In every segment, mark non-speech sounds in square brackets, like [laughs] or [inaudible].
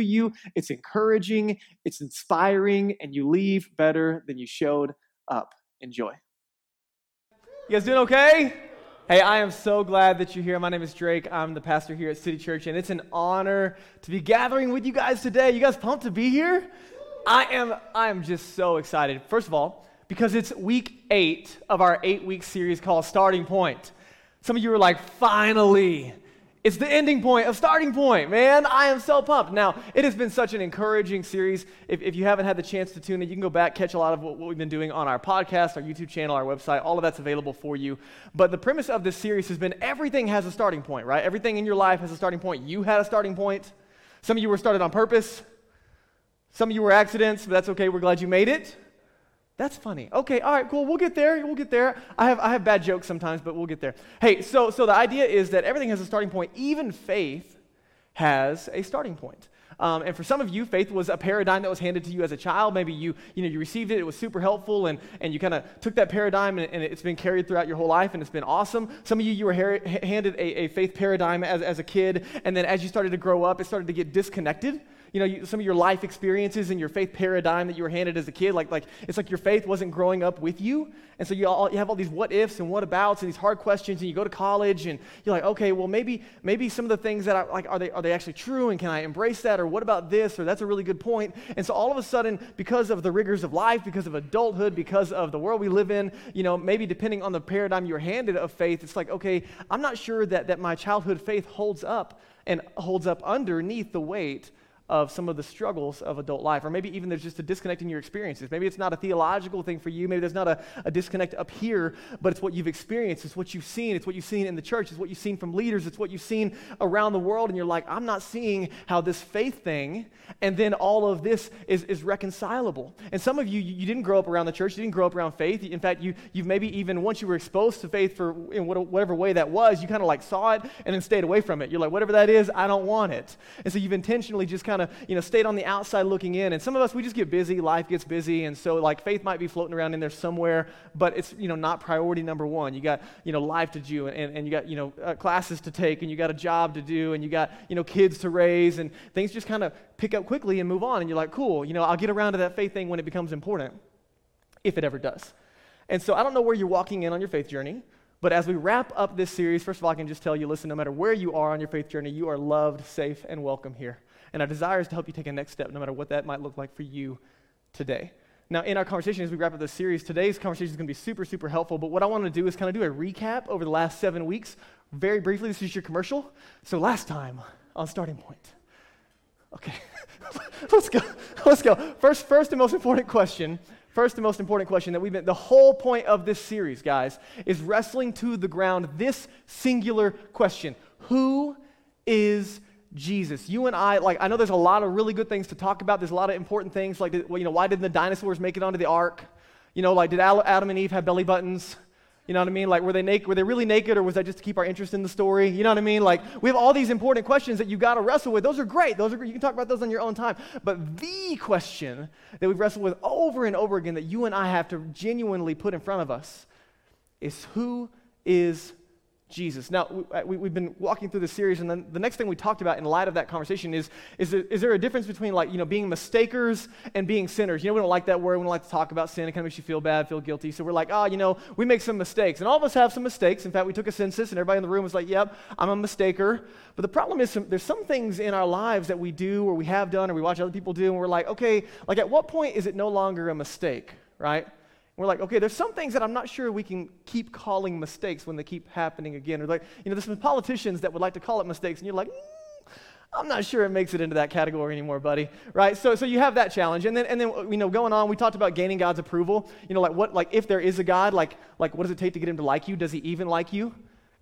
you, it's encouraging, it's inspiring, and you leave better than you showed up. Enjoy. You guys doing okay? Hey, I am so glad that you're here. My name is Drake. I'm the pastor here at City Church, and it's an honor to be gathering with you guys today. You guys pumped to be here? I am I am just so excited. First of all, because it's week 8 of our 8-week series called Starting Point. Some of you are like, "Finally." It's the ending point of starting point, man. I am so pumped. Now, it has been such an encouraging series. If, if you haven't had the chance to tune in, you can go back, catch a lot of what, what, we've been doing on our podcast, our YouTube channel, our website. All of that's available for you. But the premise of this series has been everything has a starting point, right? Everything in your life has a starting point. You had a starting point. Some of you were started on purpose. Some of you were accidents, but that's okay. We're glad you made it. That's funny. Okay, all right, cool. We'll get there. We'll get there. I have, I have bad jokes sometimes, but we'll get there. Hey, so, so the idea is that everything has a starting point. Even faith has a starting point. Um, and for some of you, faith was a paradigm that was handed to you as a child. Maybe you, you know, you received it, it was super helpful, and, and you kind of took that paradigm and, and, it's been carried throughout your whole life, and it's been awesome. Some of you, you were her- handed a, a faith paradigm as, as a kid, and then as you started to grow up, it started to get disconnected you know, you, some of your life experiences and your faith paradigm that you were handed as a kid, like, like it's like your faith wasn't growing up with you. And so you, all, you have all these what ifs and what abouts and these hard questions, and you go to college and you're like, okay, well, maybe, maybe some of the things that I like, are they, are they actually true? And can I embrace that? Or what about this? Or that's a really good point. And so all of a sudden, because of the rigors of life, because of adulthood, because of the world we live in, you know, maybe depending on the paradigm you're handed of faith, it's like, okay, I'm not sure that, that my childhood faith holds up and holds up underneath the weight of some of the struggles of adult life. Or maybe even there's just a disconnect in your experiences. Maybe it's not a theological thing for you. Maybe there's not a, a disconnect up here, but it's what you've experienced. It's what you've seen. It's what you've seen in the church. It's what you've seen from leaders. It's what you've seen around the world. And you're like, I'm not seeing how this faith thing and then all of this is, is reconcilable. And some of you, you didn't grow up around the church. You didn't grow up around faith. In fact, you, you've maybe even, once you were exposed to faith for in whatever way that was, you kind of like saw it and then stayed away from it. You're like, whatever that is, I don't want it. And so you've intentionally just kind of, you know, stayed on the outside looking in. And some of us, we just get busy, life gets busy, and so like faith might be floating around in there somewhere, but it's, you know, not priority number one. You got, you know, life to do, and, and you got, you know, uh, classes to take, and you got a job to do, and you got, you know, kids to raise, and things just kind of pick up quickly and move on. And you're like, cool, you know, I'll get around to that faith thing when it becomes important, if it ever does. And so I don't know where you're walking in on your faith journey. But as we wrap up this series, first of all, I can just tell you listen, no matter where you are on your faith journey, you are loved, safe, and welcome here. And our desire is to help you take a next step, no matter what that might look like for you today. Now, in our conversation, as we wrap up this series, today's conversation is going to be super, super helpful. But what I want to do is kind of do a recap over the last seven weeks. Very briefly, this is your commercial. So, last time on Starting Point. Okay, [laughs] let's go. Let's go. First, first and most important question. First and most important question that we've been, the whole point of this series, guys, is wrestling to the ground this singular question Who is Jesus. You and I, like, I know there's a lot of really good things to talk about. There's a lot of important things, like, you know, why didn't the dinosaurs make it onto the ark? You know, like, did Adam and Eve have belly buttons? You know what I mean? Like, were they naked? Were they really naked, or was that just to keep our interest in the story? You know what I mean? Like, we have all these important questions that you've got to wrestle with. Those are great. Those are you can talk about those on your own time. But the question that we've wrestled with over and over again that you and I have to genuinely put in front of us is who is Jesus. Now, we, uh, have been walking through this series, and then the next thing we talked about in light of that conversation is, is there, is there a difference between, like, you know, being mistakers and being sinners? You know, we don't like that word. We don't like to talk about sin. It kind of makes you feel bad, feel guilty. So we're like, oh, you know, we make some mistakes. And all of us have some mistakes. In fact, we took a census, and everybody in the room was like, yep, I'm a mistaker. But the problem is some, there's some things in our lives that we do or we have done or we watch other people do, and we're like, okay, like, at what point is it no longer a mistake, right? We're like, okay, there's some things that I'm not sure we can keep calling mistakes when they keep happening again. Or like, you know, there's some politicians that would like to call it mistakes, and you're like, mm, I'm not sure it makes it into that category anymore, buddy. Right? So, so you have that challenge, and then, and then, you know, going on, we talked about gaining God's approval. You know, like what, like if there is a God, like, like what does it take to get Him to like you? Does He even like you?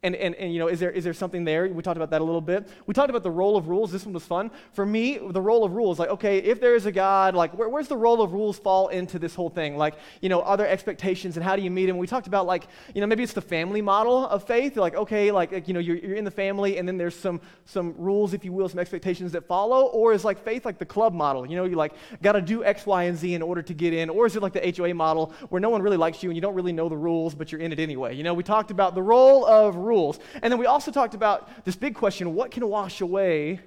And, and, and you know, is there, is there something there? We talked about that a little bit. We talked about the role of rules. This one was fun. For me, the role of rules, like, okay, if there is a God, like, where, where's the role of rules fall into this whole thing? Like, you know, other expectations and how do you meet them? We talked about, like, you know, maybe it's the family model of faith. Like, okay, like, like you know, you're, you're in the family and then there's some, some rules, if you will, some expectations that follow. Or is like faith like the club model? You know, you like, got to do X, Y, and Z in order to get in. Or is it like the HOA model where no one really likes you and you don't really know the rules, but you're in it anyway? You know, we talked about the role of rules. And then we also talked about this big question what can wash away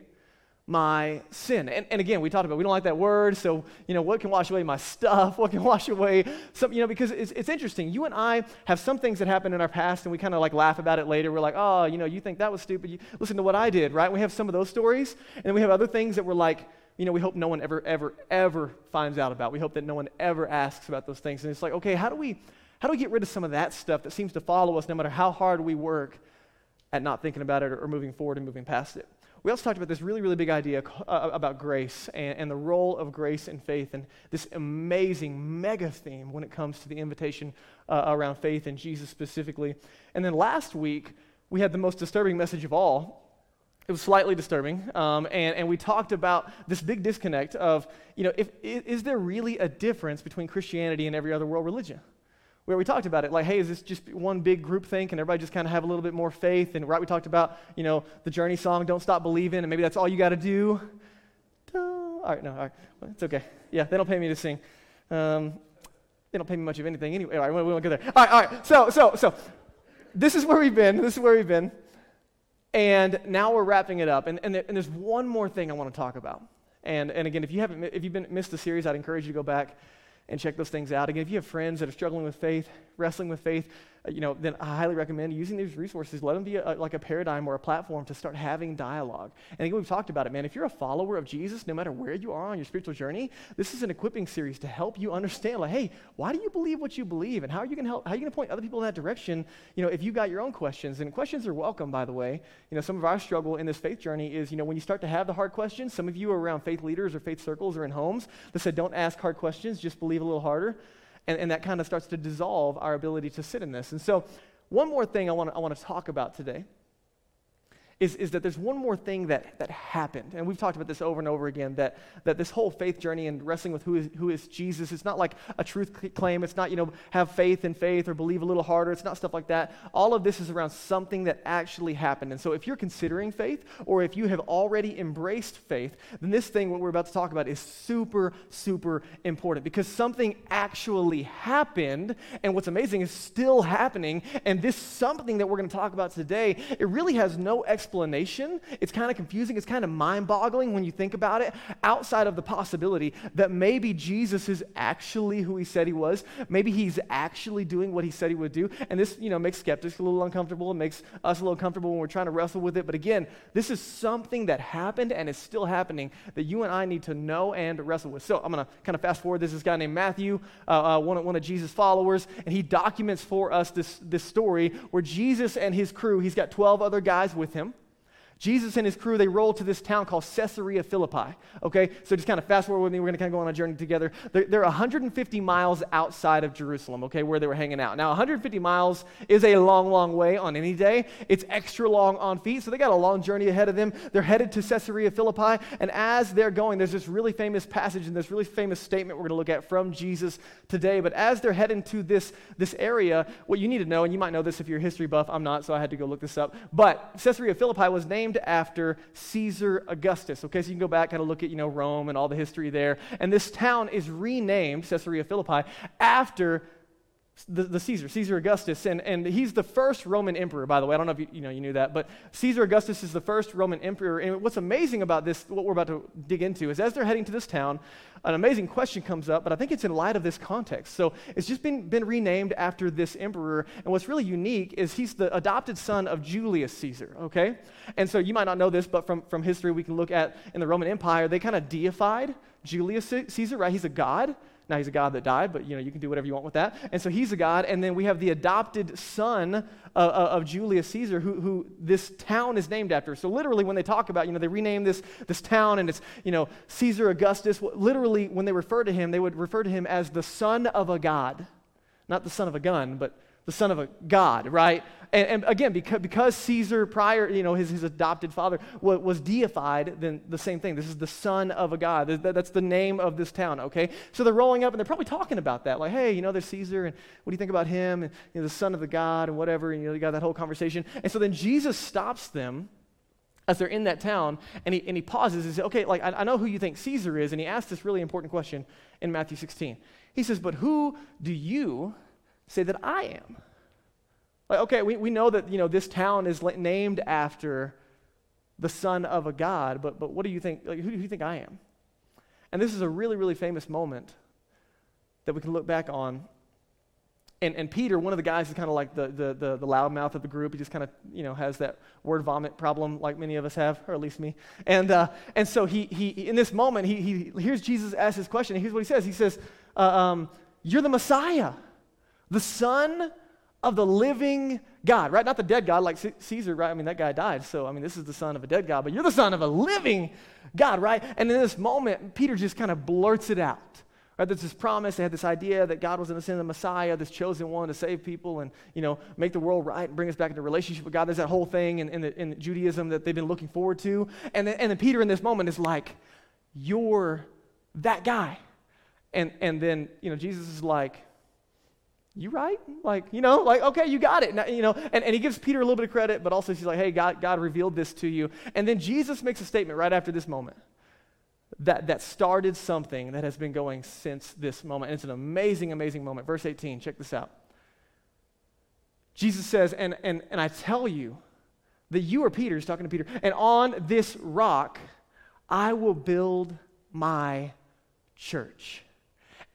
my sin? And, and again, we talked about we don't like that word, so, you know, what can wash away my stuff? [laughs] What can wash away some, you know, because it's, it's interesting. You and I have some things that happened in our past, and we kind of like laugh about it later. We're like, oh, you know, you think that was stupid. You, listen to what I did, right? We have some of those stories, and then we have other things that we're like, you know, we hope no one ever, ever, ever finds out about. We hope that no one ever asks about those things. And it's like, okay, how do we, how do we get rid of some of that stuff that seems to follow us no matter how hard we work at not thinking about it or, moving forward and moving past it. We also talked about this really, really big idea uh, about grace and, and, the role of grace and faith, and this amazing mega theme when it comes to the invitation uh, around faith and Jesus specifically. And then last week, we had the most disturbing message of all. It was slightly disturbing, um, and, and we talked about this big disconnect of, you know, if, is there really a difference between Christianity and every other world religion? Where we talked about it like hey is this just one big group think and everybody just kind of have a little bit more faith? And right we talked about you know the journey song don't stop believing and maybe that's all you got to do all right no all right. It's okay. Yeah they don't pay me to sing. Um, they don't pay me much of anything anyway. All right we won't go there. All right all right. So so so this is where we've been. This is where we've been. And now we're wrapping it up. And, and, and there's one more thing i want to talk about. And, and again if you haven't if you've been missed the series i'd encourage you to go back and check those things out. Again, if you have friends that are struggling with faith, wrestling with faith, Uh, you know, then I highly recommend using these resources. Let them be a, like a paradigm or a platform to start having dialogue. And again, we've talked about it, man. If you're a follower of Jesus, no matter where you are on your spiritual journey, this is an equipping series to help you understand, like, hey, why do you believe what you believe, and how are you going to help? How are you going to point other people in that direction? You know, if you got your own questions, and questions are welcome, by the way. You know, some of our struggle in this faith journey is, you know, when you start to have the hard questions. Some of you are around faith leaders or faith circles or in homes that said, don't ask hard questions, just believe a little harder. And, and, that kind of starts to dissolve our ability to sit in this. And so one more thing I want to I talk about today is, is that there's one more thing that, that happened. And we've talked about this over and over again that, that this whole faith journey and wrestling with who is, who is Jesus, it's not like a truth claim. It's not, you know, have faith in faith or believe a little harder. It's not stuff like that. All of this is around something that actually happened. And so if you're considering faith or if you have already embraced faith, then this thing, what we're about to talk about, is super, super important because something actually happened. And what's amazing is still happening. And this something that we're going to talk about today, it really has no explanation explanation. It's kind of confusing. It's kind of mind boggling when you think about it, outside of the possibility that maybe Jesus is actually who he said he was. Maybe he's actually doing what he said he would do. And this, you know, makes skeptics a little uncomfortable. It makes us a little comfortable when we're trying to wrestle with it. But again, this is something that happened and is still happening that you and I need to know and wrestle with. So I'm going to kind of fast forward. There's This guy named Matthew, uh, uh, one, of, one of Jesus' followers, and he documents for us this, this story where Jesus and his crew, he's got 12 other guys with him. Jesus and his crew, they roll to this town called Caesarea Philippi. Okay, so just kind of fast forward with me. We're going to kind of go on a journey together. They're, they're 150 miles outside of Jerusalem, okay, where they were hanging out. Now, 150 miles is a long, long way on any day. It's extra long on feet, so they got a long journey ahead of them. They're headed to Caesarea Philippi, and as they're going, there's this really famous passage and this really famous statement we're going to look at from Jesus today. But as they're heading to this, this area, what you need to know, and you might know this if you're a history buff, I'm not, so I had to go look this up. But Caesarea Philippi was named named after Caesar Augustus. Okay, so you can go back and look at, you know, Rome and all the history there. And this town is renamed, Caesarea Philippi, after the, the, Caesar, Caesar Augustus, and, and he's the first Roman emperor, by the way. I don't know if you, you, know, you knew that, but Caesar Augustus is the first Roman emperor. And what's amazing about this, what we're about to dig into, is as they're heading to this town, an amazing question comes up, but I think it's in light of this context. So it's just been, been renamed after this emperor. And what's really unique is he's the adopted son of Julius Caesar, okay? And so you might not know this, but from, from history we can look at in the Roman Empire, they kind of deified Julius Caesar, right? He's a god. Now he's a God that died, but you know you can do whatever you want with that. And so he's a God, and then we have the adopted son of, of Julius Caesar, who, who this town is named after. So literally, when they talk about, you know, they rename this this town, and it's you know Caesar Augustus. Literally, when they refer to him, they would refer to him as the son of a God, not the son of a gun, but the son of a God, right? And, and, again, because, because Caesar, prior, you know, his, his adopted father was, was, deified, then the same thing. This is the son of a god. That's the name of this town, okay? So they're rolling up and they're probably talking about that. Like, hey, you know, there's Caesar, and what do you think about him? And, you know, the son of the god, and whatever. And, you know, you got that whole conversation. And so then Jesus stops them as they're in that town, and he, and he pauses and says, okay, like, I, I know who you think Caesar is. And he asks this really important question in Matthew 16. He says, but who do you say that I am? Like, okay, we, we know that, you know, this town is named after the son of a god, but, but what do you think? Like, who do you think I am? And this is a really, really famous moment that we can look back on. And, and Peter, one of the guys is kind of like the, the, the, the loudmouth of the group. He just kind of, you know, has that word vomit problem like many of us have, or at least me. And, uh, and so he, he, in this moment, he, he hears Jesus ask his question. And here's what he says. He says, uh, um, you're the Messiah, the son of the living God, right? Not the dead God like C- Caesar, right? I mean, that guy died. So, I mean, this is the son of a dead God, but you're the son of a living God, right? And in this moment, Peter just kind of blurts it out. Right, there's this promise. They had this idea that God was going to send the Messiah, this chosen one to save people and, you know, make the world right and bring us back into relationship with God. There's that whole thing in, in, the, in Judaism that they've been looking forward to. And then, and then Peter in this moment is like, you're that guy. And, and then, you know, Jesus is like, you right? Like, you know, like, okay, you got it. Now, you know, and, and he gives Peter a little bit of credit, but also he's like, hey, God, God revealed this to you. And then Jesus makes a statement right after this moment that, that started something that has been going since this moment. And it's an amazing, amazing moment. Verse 18, check this out. Jesus says, and, and, and I tell you that you are Peter, he's talking to Peter, and on this rock I will build my church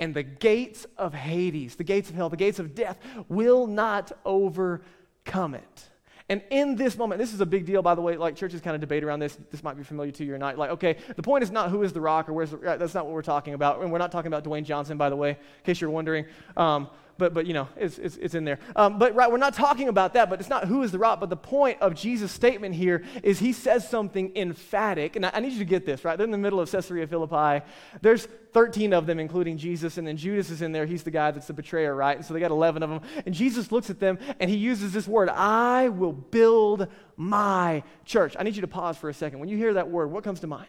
and the gates of Hades, the gates of hell, the gates of death will not overcome it. And in this moment, this is a big deal, by the way. Like churches kind of debate around this. This might be familiar to you or not. Like, okay, the point is not who is the rock or where's the. That's not what we're talking about. And we're not talking about Dwayne Johnson, by the way, in case you're wondering. Um, but, but you know, it's, it's, it's in there. Um, but right, we're not talking about that, but it's not who is the rock. But the point of Jesus' statement here is he says something emphatic. And I, I need you to get this, right? They're in the middle of Caesarea Philippi. There's 13 of them, including Jesus, and then Judas is in there. He's the guy that's the betrayer, right? And so they got 11 of them. And Jesus looks at them and he uses this word I will build my church. I need you to pause for a second. When you hear that word, what comes to mind?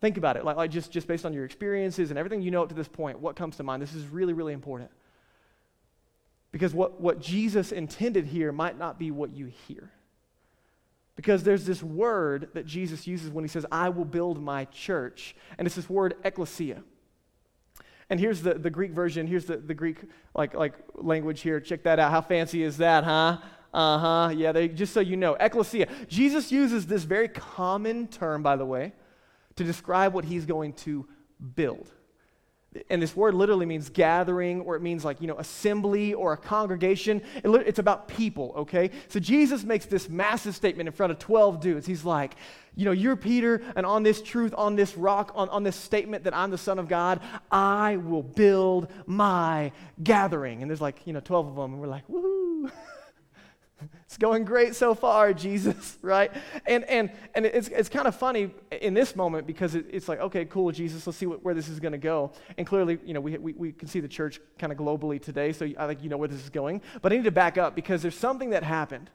Think about it, like, like just, just based on your experiences and everything you know up to this point, what comes to mind? This is really, really important. Because what, what Jesus intended here might not be what you hear. Because there's this word that Jesus uses when he says, I will build my church. And it's this word ecclesia. And here's the, the Greek version. Here's the, the Greek like, like language here. Check that out. How fancy is that, huh? Uh huh. Yeah, they, just so you know. Ecclesia. Jesus uses this very common term, by the way, to describe what he's going to build and this word literally means gathering or it means like you know assembly or a congregation. It, it's about people okay? So jesus makes this massive statement in front of 12 dudes. He's like you know you're peter and on this truth on this rock on, on this statement that i'm the son of god i will build my gathering. And there's like you know 12 of them and we're like woohoo [laughs] it's going great so far, [laughs] Jesus, right? And, and, and it's, it's kind of funny in this moment because it, it's like, okay, cool, Jesus, let's see what, where this is going to go. And clearly, you know, we, we, we can see the church kind of globally today, so I think you know where this is going. But I need to back up because there's something that happened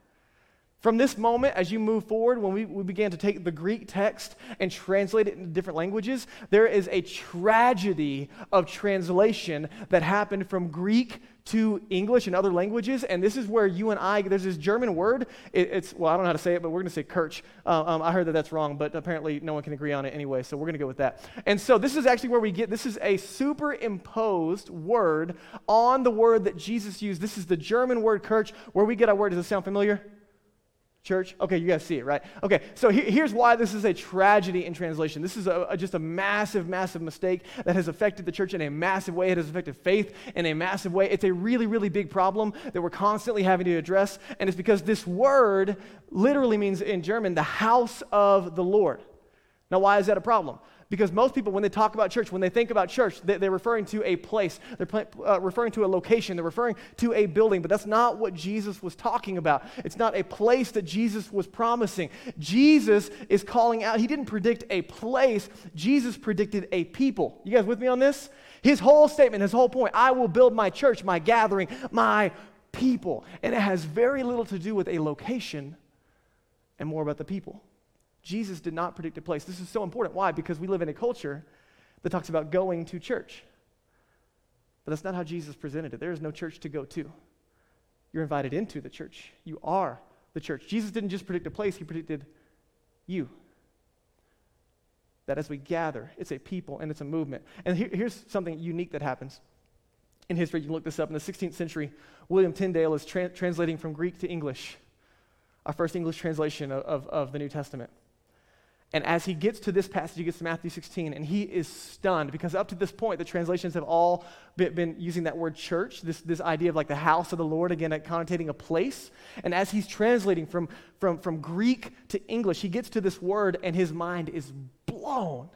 from this moment, as you move forward, when we, we began to take the Greek text and translate it into different languages, there is a tragedy of translation that happened from Greek to English and other languages. And this is where you and I, there's this German word. It, it's, well, I don't know how to say it, but we're going to say Kirch. Uh, um, I heard that that's wrong, but apparently no one can agree on it anyway, so we're going to go with that. And so this is actually where we get, this is a superimposed word on the word that Jesus used. This is the German word Kirch. Where we get our word, does it sound familiar? Church? Okay, you guys see it, right? Okay, so he, here's why this is a tragedy in translation. This is a, a, just a massive, massive mistake that has affected the church in a massive way. It has affected faith in a massive way. It's a really, really big problem that we're constantly having to address, and it's because this word literally means in German, the house of the Lord. Now, why is that a problem? Because most people, when they talk about church, when they think about church, they, are referring to a place, they're uh, referring to a location, they're referring to a building, but that's not what Jesus was talking about. It's not a place that Jesus was promising. Jesus is calling out, he didn't predict a place, Jesus predicted a people. You guys with me on this? His whole statement, his whole point I will build my church, my gathering, my people. And it has very little to do with a location and more about the people. Jesus did not predict a place. This is so important. Why? Because we live in a culture that talks about going to church. But that's not how Jesus presented it. There is no church to go to. You're invited into the church. You are the church. Jesus didn't just predict a place, he predicted you. That as we gather, it's a people and it's a movement. And here, here's something unique that happens in history. You can look this up. In the 16th century, William Tyndale is tra- translating from Greek to English, our first English translation of, of, of the New Testament. And as he gets to this passage, he gets to Matthew 16, and he is stunned because up to this point, the translations have all been, using that word church, this, this idea of like the house of the Lord, again, connotating a place. And as he's translating from, from, from Greek to English, he gets to this word, and his mind is blown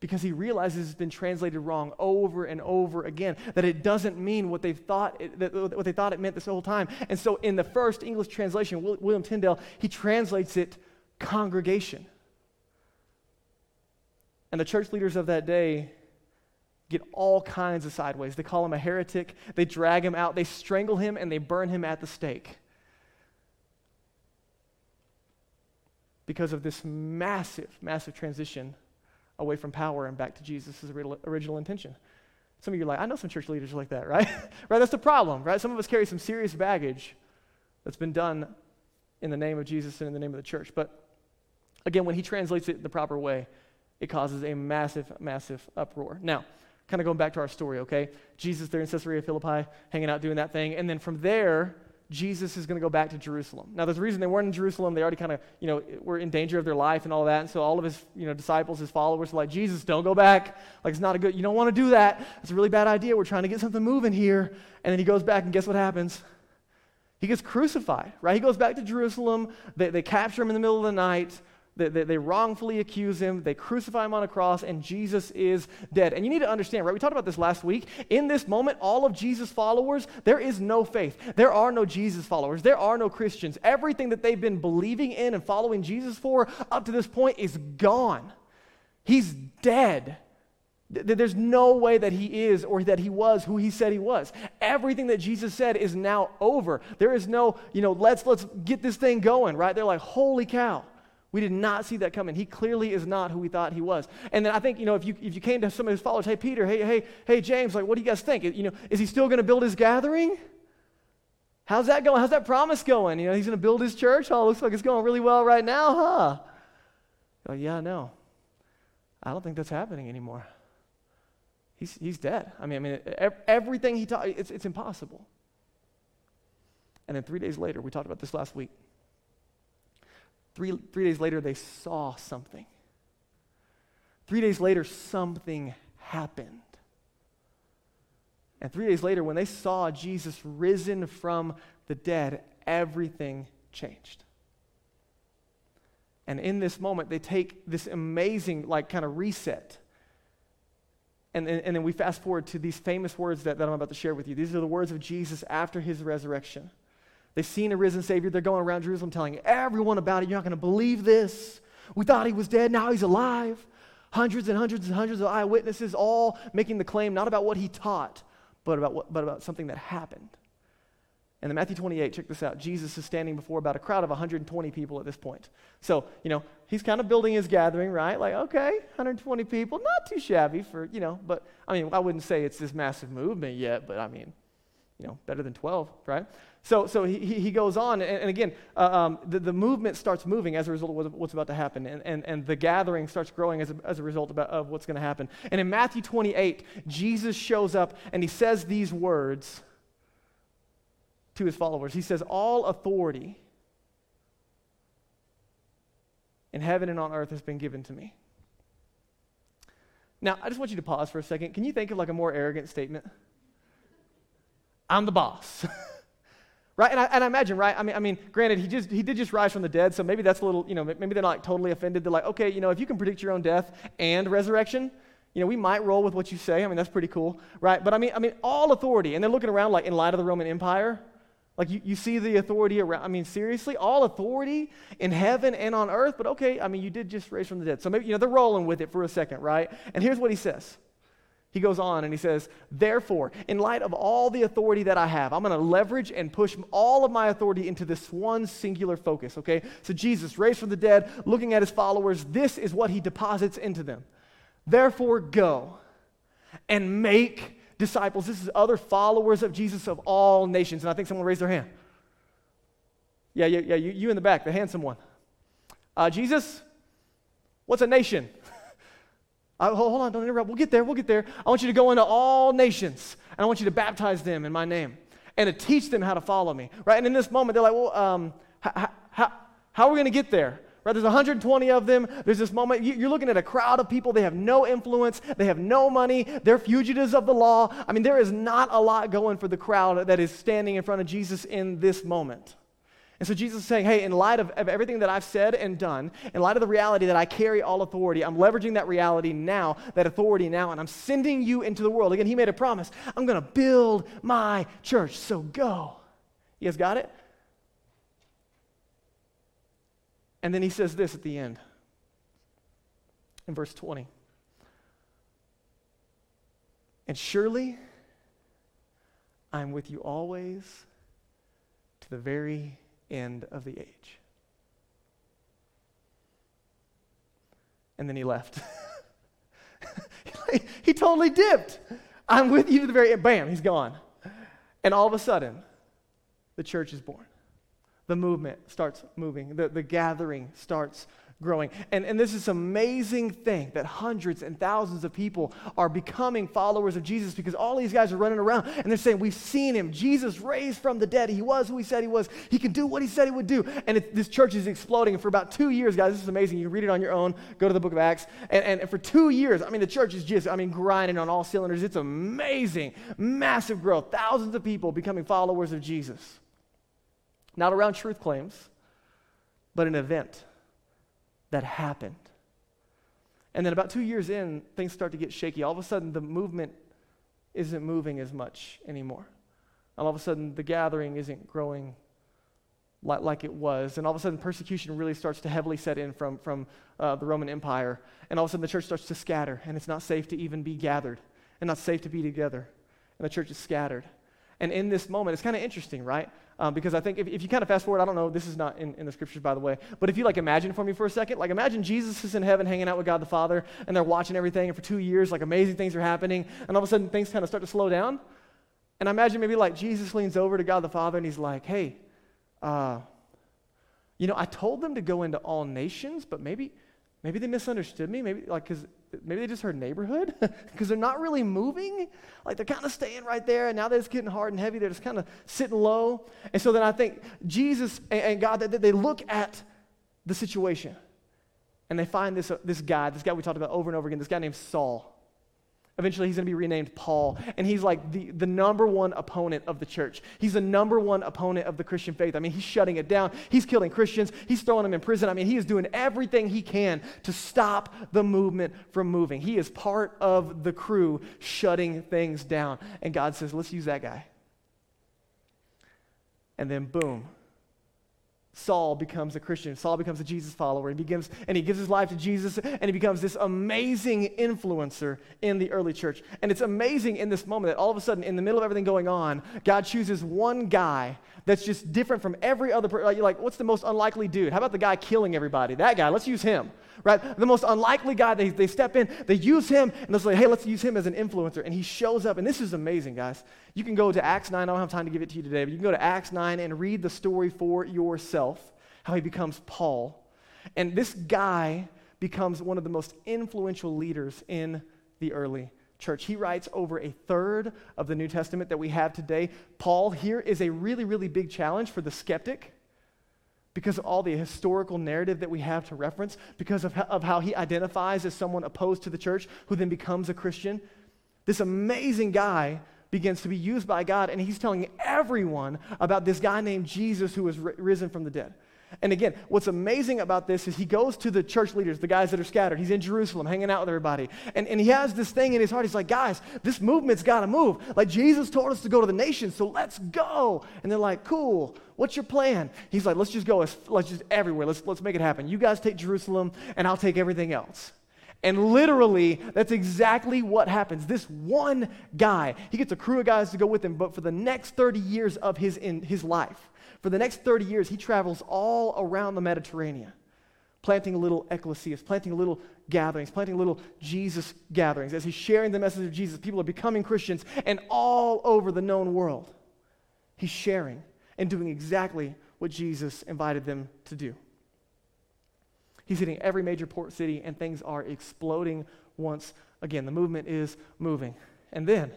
because he realizes it's been translated wrong over and over again that it doesn't mean what they thought it, that, what they thought it meant this whole time and so in the first english translation william tyndale he translates it congregation and the church leaders of that day get all kinds of sideways. They call him a heretic, they drag him out, they strangle him, and they burn him at the stake. Because of this massive, massive transition away from power and back to Jesus' original intention. Some of you are like, I know some church leaders like that, [laughs] right? right? That's the problem, right? Some of us carry some serious baggage that's been done in the name of Jesus and in the name of the church. But again, when he translates it the proper way, it causes a massive, massive uproar. Now, kind of going back to our story, okay? Jesus there in Caesarea Philippi, hanging out doing that thing. And then from there, Jesus is going to go back to Jerusalem. Now, there's a reason they weren't in Jerusalem. They already kind of, you know, were in danger of their life and all that. And so all of his, you know, disciples, his followers are like, Jesus, don't go back. Like, it's not a good, you don't want to do that. It's a really bad idea. We're trying to get something moving here. And then he goes back, and guess what happens? He gets crucified, right? He goes back to Jerusalem. They, they capture him in the middle of the night. They, they, they, wrongfully accuse him, they crucify him on a cross, and Jesus is dead. And you need to understand, right? We talked about this last week. In this moment, all of Jesus' followers, there is no faith. There are no Jesus followers. There are no Christians. Everything that they've been believing in and following Jesus for up to this point is gone. He's dead. There's no way that he is or that he was who he said he was. Everything that Jesus said is now over. There is no, you know, let's let's get this thing going, right? They're like, holy cow. We did not see that coming. He clearly is not who we thought he was. And then I think, you know, if you, if you came to some of his followers, hey, Peter, hey, hey, hey, James, like, what do you guys think? You know, is he still going to build his gathering? How's that going? How's that promise going? You know, he's going to build his church? Oh, looks like it's going really well right now, huh? Oh, yeah, no. I don't think that's happening anymore. He's, he's dead. I mean, I mean, everything he taught, it's, it's impossible. And then three days later, we talked about this last week. Three, three days later, they saw something. Three days later, something happened. And three days later, when they saw Jesus risen from the dead, everything changed. And in this moment, they take this amazing, like, kind of reset. And, and, and then we fast forward to these famous words that, that I'm about to share with you. These are the words of Jesus after his resurrection. They've seen a risen Savior. They're going around Jerusalem telling everyone about it. You're not going to believe this. We thought he was dead. Now he's alive. Hundreds and hundreds and hundreds of eyewitnesses all making the claim not about what he taught, but about, what, but about something that happened. And in Matthew 28, check this out. Jesus is standing before about a crowd of 120 people at this point. So, you know, he's kind of building his gathering, right? Like, okay, 120 people, not too shabby for, you know, but I mean, I wouldn't say it's this massive movement yet, but I mean, you know, better than 12, right? So, so he, he goes on, and, and again, uh, um, the, the movement starts moving as a result of what's about to happen, and, and, and the gathering starts growing as a, as a result about, of what's going to happen. And in Matthew 28, Jesus shows up and he says these words to his followers. He says, All authority in heaven and on earth has been given to me. Now, I just want you to pause for a second. Can you think of like a more arrogant statement? I'm the boss. [laughs] Right? And I, and I imagine, right? I mean, I mean, granted, he, just, he did just rise from the dead, so maybe that's a little, you know, maybe they're not like totally offended. They're like, okay, you know, if you can predict your own death and resurrection, you know, we might roll with what you say. I mean, that's pretty cool, right? But I mean, I mean, all authority, and they're looking around like in light of the Roman Empire. Like you, you see the authority around. I mean, seriously, all authority in heaven and on earth. But okay, I mean, you did just raise from the dead. So maybe, you know, they're rolling with it for a second, right? And here's what he says He goes on and he says, Therefore, in light of all the authority that I have, I'm going to leverage and push all of my authority into this one singular focus, okay? So, Jesus, raised from the dead, looking at his followers, this is what he deposits into them. Therefore, go and make disciples. This is other followers of Jesus of all nations. And I think someone raised their hand. Yeah, yeah, yeah, you, you in the back, the handsome one. Uh, Jesus, what's a nation? Uh, hold on, don't interrupt. We'll get there. We'll get there. I want you to go into all nations, and I want you to baptize them in my name and to teach them how to follow me. Right? And in this moment, they're like, well, um, how, how, how are we going to get there? Right? There's 120 of them. There's this moment. You're looking at a crowd of people. They have no influence. They have no money. They're fugitives of the law. I mean, there is not a lot going for the crowd that is standing in front of Jesus in this moment. And so Jesus is saying, hey, in light of, of, everything that I've said and done, in light of the reality that I carry all authority, I'm leveraging that reality now, that authority now, and I'm sending you into the world. Again, he made a promise. I'm going to build my church, so go. You guys got it? And then he says this at the end in verse 20. And surely I'm with you always to the very end of the age. And then he left. [laughs] he totally dipped. I'm with you to the very end. Bam, he's gone. And all of a sudden, the church is born. The movement starts moving, the, the gathering starts growing. And, and this is amazing thing that hundreds and thousands of people are becoming followers of Jesus because all these guys are running around and they're saying, We've seen him. Jesus raised from the dead. He was who he said he was. He can do what he said he would do. And it, this church is exploding. And for about two years, guys, this is amazing. You can read it on your own. Go to the book of Acts. And, and, and for two years, I mean, the church is just, I mean, grinding on all cylinders. It's amazing. Massive growth. Thousands of people becoming followers of Jesus. Not around truth claims, but an event that happened. And then about two years in, things start to get shaky. All of a sudden, the movement isn't moving as much anymore. All of a sudden, the gathering isn't growing like, like it was. And all of a sudden, persecution really starts to heavily set in from, from uh, the Roman Empire. And all of a sudden, the church starts to scatter, and it's not safe to even be gathered, and not safe to be together. And the church is scattered. And in this moment, it's kind of interesting, right? Um, because I think if, if you kind of fast forward, I don't know, this is not in, in the scriptures, by the way, but if you like imagine for me for a second, like imagine Jesus is in heaven hanging out with God the Father, and they're watching everything, and for two years, like amazing things are happening, and all of a sudden things kind of start to slow down. And I imagine maybe like Jesus leans over to God the Father, and he's like, hey, uh, you know, I told them to go into all nations, but maybe, maybe they misunderstood me. Maybe like because maybe they just heard neighborhood [laughs] because they're not really moving. Like they're kind of staying right there, and now that it's getting hard and heavy. They're just kind of sitting low. And so then I think Jesus and, and God, they, they look at the situation and they find this, uh, this guy, this guy we talked about over and over again, this guy named Saul. Eventually, he's going to be renamed Paul. And he's like the, the number one opponent of the church. He's the number one opponent of the Christian faith. I mean, he's shutting it down. He's killing Christians. He's throwing them in prison. I mean, he is doing everything he can to stop the movement from moving. He is part of the crew shutting things down. And God says, let's use that guy. And then, boom, Saul becomes a Christian. Saul becomes a Jesus follower. He begins, and he gives his life to Jesus, and he becomes this amazing influencer in the early church. And it's amazing in this moment that all of a sudden, in the middle of everything going on, God chooses one guy that's just different from every other person. You're like, what's the most unlikely dude? How about the guy killing everybody? That guy, let's use him, right? The most unlikely guy, they, they step in, they use him, and they're like, hey, let's use him as an influencer. And he shows up, and this is amazing, guys. You can go to Acts 9. I don't have time to give it to you today, but you can go to Acts 9 and read the story for yourself, how he becomes Paul. And this guy becomes one of the most influential leaders in the early church. He writes over a third of the New Testament that we have today. Paul here is a really, really big challenge for the skeptic because of all the historical narrative that we have to reference, because of, of how he identifies as someone opposed to the church who then becomes a Christian. This amazing guy begins to be used by God, and he's telling everyone about this guy named Jesus who was risen from the dead. And again, what's amazing about this is he goes to the church leaders, the guys that are scattered. He's in Jerusalem hanging out with everybody. And, and he has this thing in his heart. He's like, guys, this movement's got to move. Like Jesus told us to go to the nations, so let's go. And they're like, cool. What's your plan? He's like, let's just go. Let's, let's just everywhere. Let's, let's make it happen. You guys take Jerusalem, and I'll take everything else. And literally, that's exactly what happens. This one guy, he gets a crew of guys to go with him, but for the next 30 years of his, in, his life, for the next 30 years, he travels all around the Mediterranean, planting little ecclesias, planting little gatherings, planting little Jesus gatherings. As he's sharing the message of Jesus, people are becoming Christians, and all over the known world, he's sharing and doing exactly what Jesus invited them to do. He's hitting every major port city, and things are exploding once again. The movement is moving. And then,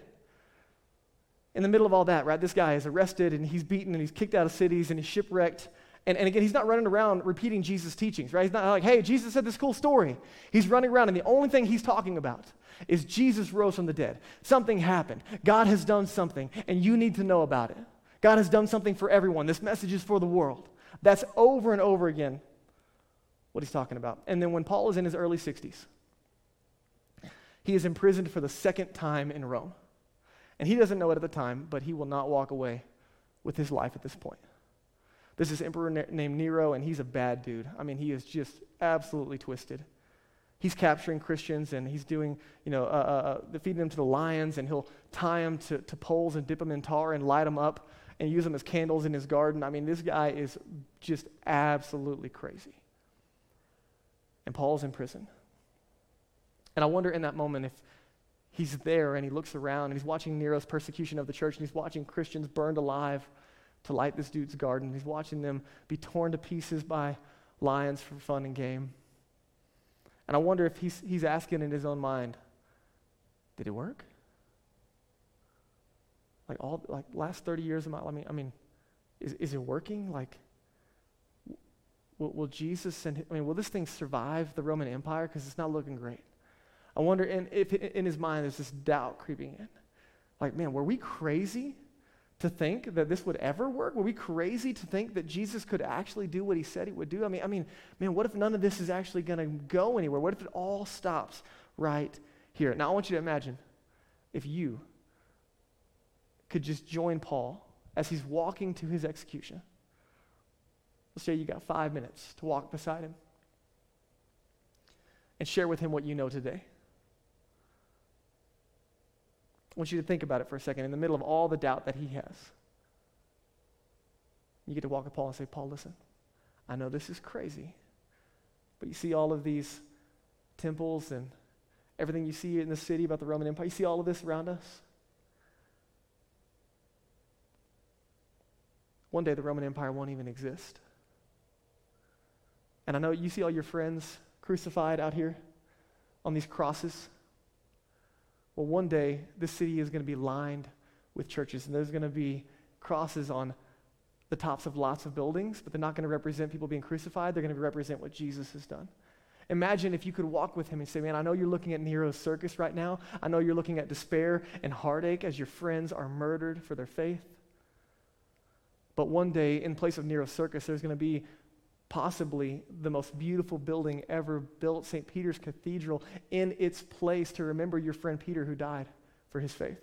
in the middle of all that, right, this guy is arrested and he's beaten and he's kicked out of cities and he's shipwrecked. And, and again, he's not running around repeating Jesus' teachings, right? He's not like, hey, Jesus said this cool story. He's running around, and the only thing he's talking about is Jesus rose from the dead. Something happened. God has done something, and you need to know about it. God has done something for everyone. This message is for the world. That's over and over again what he's talking about. And then when Paul is in his early 60s, he is imprisoned for the second time in Rome. And he doesn't know it at the time, but he will not walk away with his life at this point. This is emperor named Nero, and he's a bad dude. I mean, he is just absolutely twisted. He's capturing Christians, and he's doing, you know, uh, uh, uh feeding them to the lions, and he'll tie them to, to poles and dip them in tar and light them up and use them as candles in his garden. I mean, this guy is just absolutely crazy and Paul's in prison. And I wonder in that moment if he's there and he looks around and he's watching Nero's persecution of the church and he's watching Christians burned alive to light this dude's garden. He's watching them be torn to pieces by lions for fun and game. And I wonder if he's, he's asking in his own mind, did it work? Like all like last 30 years of my I mean, I mean, is, is it working? Like Will, will Jesus and I mean, will this thing survive the Roman Empire? Because it's not looking great. I wonder in, if in his mind there's this doubt creeping in. Like, man, were we crazy to think that this would ever work? Were we crazy to think that Jesus could actually do what he said he would do? I mean, I mean, man, what if none of this is actually going to go anywhere? What if it all stops right here? Now, I want you to imagine if you could just join Paul as he's walking to his execution Let's say you got five minutes to walk beside him and share with him what you know today. I want you to think about it for a second. In the middle of all the doubt that he has, you get to walk with Paul and say, Paul, listen, I know this is crazy, but you see all of these temples and everything you see in the city about the Roman Empire. You see all of this around us? One day the Roman Empire won't even exist. And I know you see all your friends crucified out here on these crosses. Well, one day, this city is going to be lined with churches, and there's going to be crosses on the tops of lots of buildings, but they're not going to represent people being crucified. They're going to represent what Jesus has done. Imagine if you could walk with him and say, Man, I know you're looking at Nero's circus right now. I know you're looking at despair and heartache as your friends are murdered for their faith. But one day, in place of Nero's circus, there's going to be possibly the most beautiful building ever built, St. Peter's Cathedral, in its place to remember your friend Peter who died for his faith.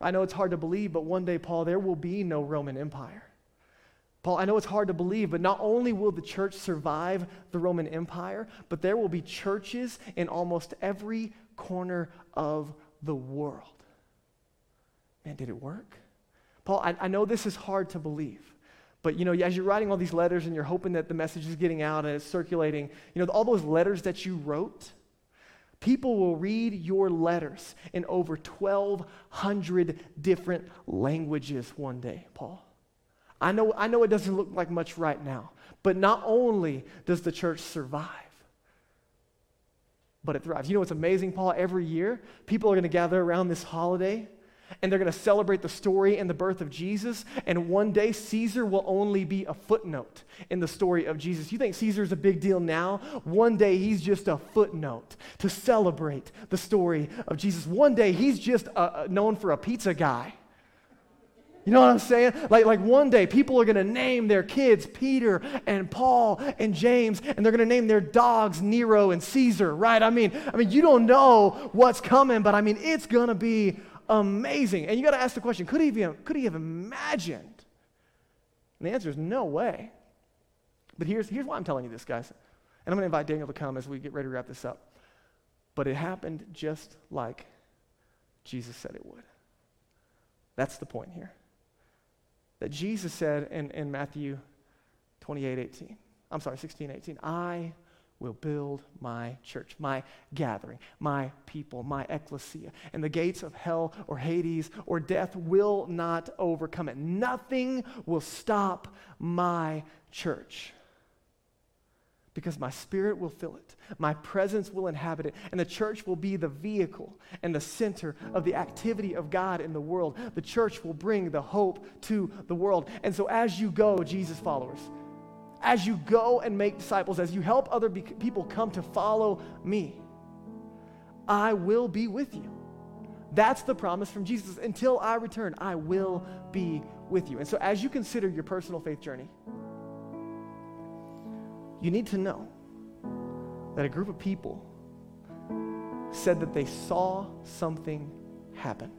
I know it's hard to believe, but one day, Paul, there will be no Roman Empire. Paul, I know it's hard to believe, but not only will the church survive the Roman Empire, but there will be churches in almost every corner of the world. Man, did it work? Paul, I, I know this is hard to believe. But you know, as you're writing all these letters and you're hoping that the message is getting out and it's circulating, you know, all those letters that you wrote, people will read your letters in over 1,200 different languages one day, Paul. I know, I know it doesn't look like much right now, but not only does the church survive, but it thrives. You know what's amazing, Paul? Every year, people are going to gather around this holiday and they're going to celebrate the story and the birth of Jesus. And one day, Caesar will only be a footnote in the story of Jesus. You think Caesar's a big deal now? One day, he's just a footnote to celebrate the story of Jesus. One day, he's just uh, uh known for a pizza guy. You know what I'm saying? Like, like one day, people are going to name their kids Peter and Paul and James, and they're going to name their dogs Nero and Caesar, right? I mean, I mean, you don't know what's coming, but I mean, it's going to be amazing. And you got to ask the question could he, have, could he have imagined? And the answer is no way. But here's, here's why I'm telling you this, guys. And I'm going to invite Daniel to come as we get ready to wrap this up. But it happened just like Jesus said it would. That's the point here. That Jesus said in, in Matthew 28 18, I'm sorry, 16 18, I will build my church, my gathering, my people, my ecclesia. And the gates of hell or Hades or death will not overcome it. Nothing will stop my church because my spirit will fill it, my presence will inhabit it, and the church will be the vehicle and the center of the activity of God in the world. The church will bring the hope to the world. And so, as you go, Jesus followers, as you go and make disciples, as you help other be- people come to follow me, I will be with you. That's the promise from Jesus. Until I return, I will be with you. And so, as you consider your personal faith journey, you need to know that a group of people said that they saw something happen.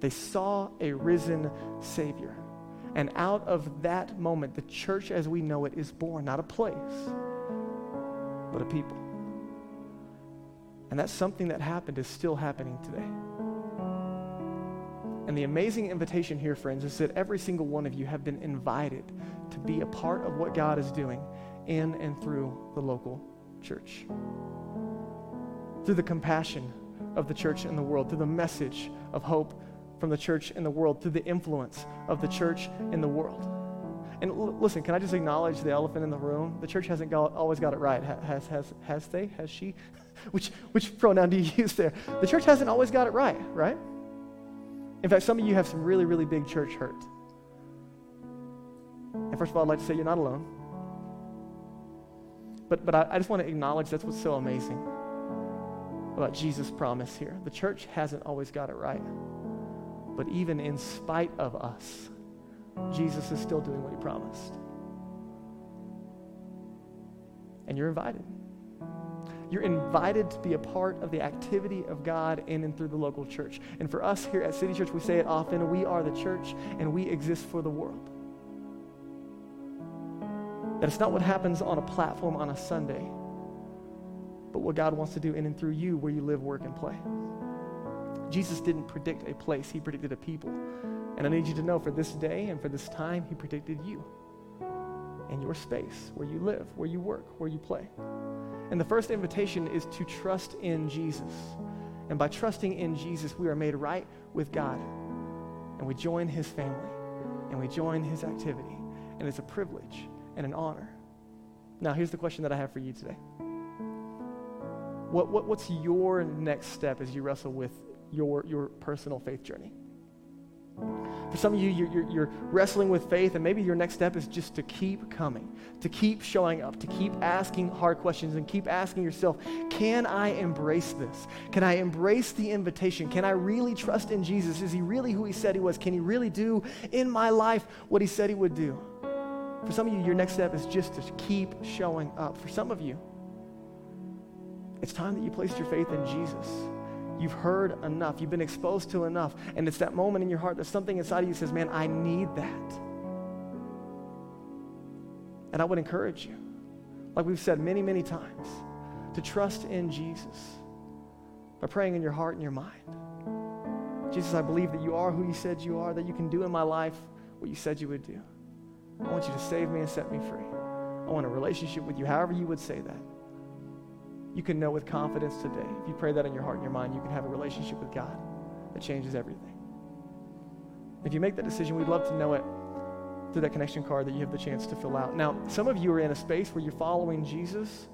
They saw a risen Savior. And out of that moment, the church as we know it is born, not a place, but a people. And that something that happened is still happening today. And the amazing invitation here, friends, is that every single one of you have been invited to be a part of what God is doing in and through the local church. Through the compassion of the church in the world, through the message of hope from the church in the world, through the influence of the church in the world. And l- listen, can I just acknowledge the elephant in the room? The church hasn't always got it right. has, has, has they? Has she? [laughs] which, which pronoun do you [laughs] use there? The church hasn't always got it right, right? In fact, some of you have some really, really big church hurt. And first of all, I'd like to say you're not alone. But, but I, I just want to acknowledge that's what's so amazing about Jesus' promise here. The church hasn't always got it right. But even in spite of us, Jesus is still doing what he promised. And you're invited. You're invited to be a part of the activity of God in and through the local church. And for us here at City Church, we say it often we are the church and we exist for the world. That it's not what happens on a platform on a Sunday, but what God wants to do in and through you where you live, work, and play. Jesus didn't predict a place, He predicted a people. And I need you to know for this day and for this time, He predicted you and your space, where you live, where you work, where you play. And the first invitation is to trust in Jesus. And by trusting in Jesus, we are made right with God. And we join His family and we join His activity. And it's a privilege and an honor. Now, here's the question that I have for you today. What, what, what's your next step as you wrestle with your, your personal faith journey? For some of you, you're, you're, you're, wrestling with faith, and maybe your next step is just to keep coming, to keep showing up, to keep asking hard questions, and keep asking yourself, can I embrace this? Can I embrace the invitation? Can I really trust in Jesus? Is he really who he said he was? Can he really do in my life what he said he would do? For some of you, your next step is just to keep showing up. For some of you, it's time that you placed your faith in Jesus. You've heard enough. You've been exposed to enough. And it's that moment in your heart that something inside of you says, Man, I need that. And I would encourage you, like we've said many, many times, to trust in Jesus by praying in your heart and your mind. Jesus, I believe that you are who you said you are, that you can do in my life what you said you would do. I want you to save me and set me free. I want a relationship with you, however you would say that. You can know with confidence today. If you pray that in your heart and your mind, you can have a relationship with God that changes everything. If you make that decision, we'd love to know it through that connection card that you have the chance to fill out. Now, some of you are in a space where you're following Jesus,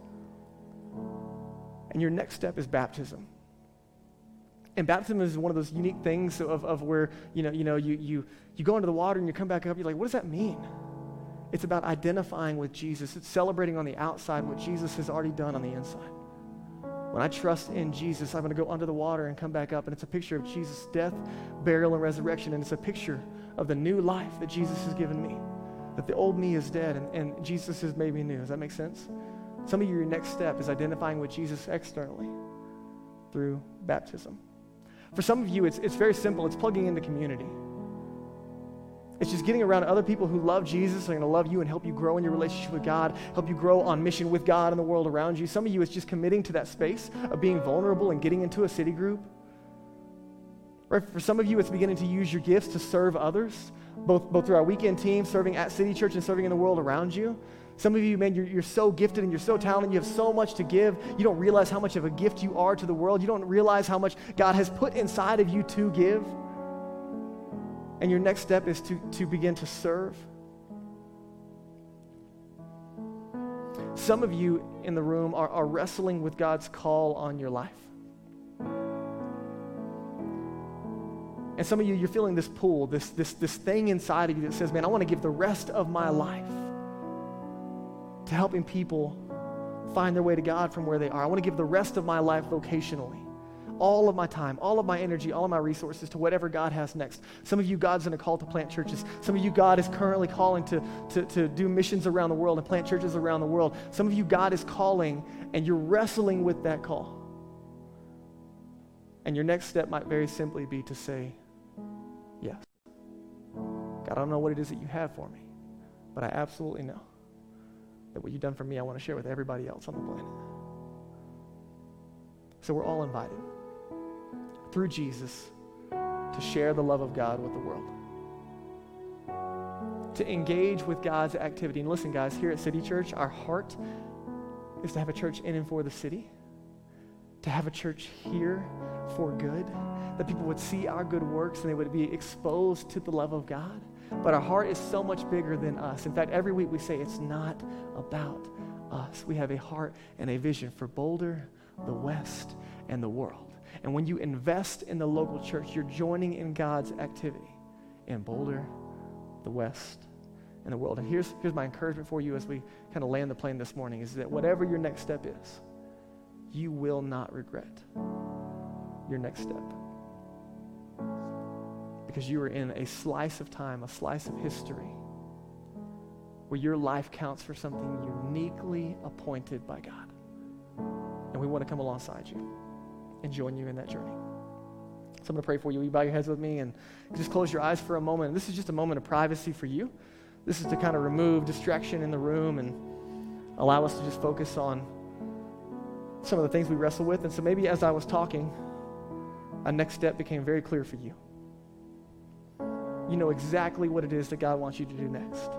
and your next step is baptism. And baptism is one of those unique things of, of where, you know, you, know you, you, you go into the water and you come back up, you're like, what does that mean? It's about identifying with Jesus. It's celebrating on the outside what Jesus has already done on the inside. When I trust in Jesus, I'm going to go under the water and come back up. And it's a picture of Jesus' death, burial, and resurrection. And it's a picture of the new life that Jesus has given me. That the old me is dead and, and Jesus has made me new. Does that make sense? Some of you, your next step is identifying with Jesus externally through baptism. For some of you, it's, it's very simple. It's plugging into community. It's just getting around other people who love Jesus, are going to love you and help you grow in your relationship with God, help you grow on mission with God and the world around you. Some of you, it's just committing to that space of being vulnerable and getting into a city group. Right? For some of you, it's beginning to use your gifts to serve others, both, both through our weekend team, serving at City Church, and serving in the world around you. Some of you, man, you're, you're so gifted and you're so talented. You have so much to give. You don't realize how much of a gift you are to the world. You don't realize how much God has put inside of you to give. And your next step is to, to begin to serve. Some of you in the room are, are wrestling with God's call on your life. And some of you, you're feeling this pull, this, this, this thing inside of you that says, man, I want to give the rest of my life to helping people find their way to God from where they are. I want to give the rest of my life vocationally all of my time, all of my energy, all of my resources to whatever God has next. Some of you, God's in a call to plant churches. Some of you, God is currently calling to, to, to do missions around the world and plant churches around the world. Some of you, God is calling and you're wrestling with that call. And your next step might very simply be to say, Yes. God, I don't know what it is that you have for me, but I absolutely know that what you've done for me, I want to share with everybody else on the planet. So we're all invited through Jesus to share the love of God with the world. To engage with God's activity. And listen, guys, here at City Church, our heart is to have a church in and for the city, to have a church here for good, that people would see our good works and they would be exposed to the love of God. But our heart is so much bigger than us. In fact, every week we say it's not about us. We have a heart and a vision for Boulder, the West, and the world. And when you invest in the local church, you're joining in God's activity in Boulder, the West, and the world. And here's, here's my encouragement for you as we kind of land the plane this morning is that whatever your next step is, you will not regret your next step. Because you are in a slice of time, a slice of history, where your life counts for something uniquely appointed by God. And we want to come alongside you and join you in that journey. So I'm going to pray for you. Will you bow your heads with me and just close your eyes for a moment? This is just a moment of privacy for you. This is to kind of remove distraction in the room and allow us to just focus on some of the things we wrestle with. And so maybe as I was talking, a next step became very clear for you. You know exactly what it is that God wants you to do next.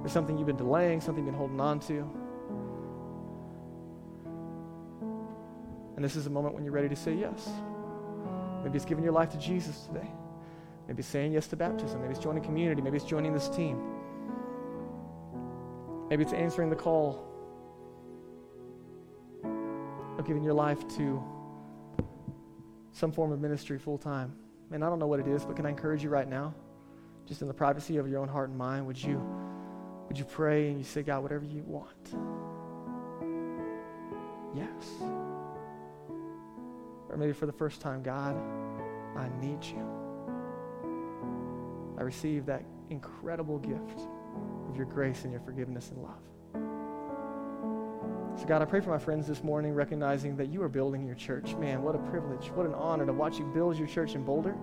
There's something you've been delaying, something you've been holding on to. And this is a moment when you're ready to say yes. Maybe it's giving your life to Jesus today. Maybe it's saying yes to baptism. Maybe it's joining community. Maybe it's joining this team. Maybe it's answering the call of giving your life to some form of ministry full time. And I don't know what it is, but can I encourage you right now, just in the privacy of your own heart and mind, would you, would you pray and you say, God, whatever you want? Yes. Or maybe for the first time, God, I need you. I receive that incredible gift of your grace and your forgiveness and love. So, God, I pray for my friends this morning, recognizing that you are building your church. Man, what a privilege, what an honor to watch you build your church in Boulder.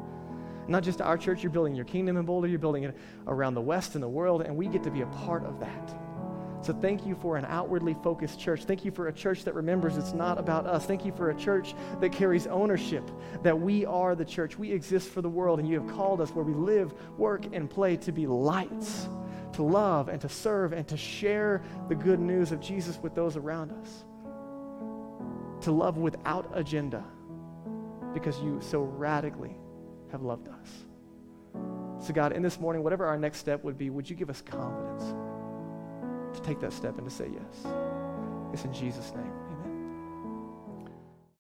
Not just our church, you're building your kingdom in Boulder, you're building it around the West and the world, and we get to be a part of that. So thank you for an outwardly focused church. Thank you for a church that remembers it's not about us. Thank you for a church that carries ownership, that we are the church. We exist for the world, and you have called us where we live, work, and play to be lights, to love and to serve and to share the good news of Jesus with those around us. To love without agenda because you so radically have loved us. So, God, in this morning, whatever our next step would be, would you give us confidence? To take that step and to say yes. It's in Jesus' name.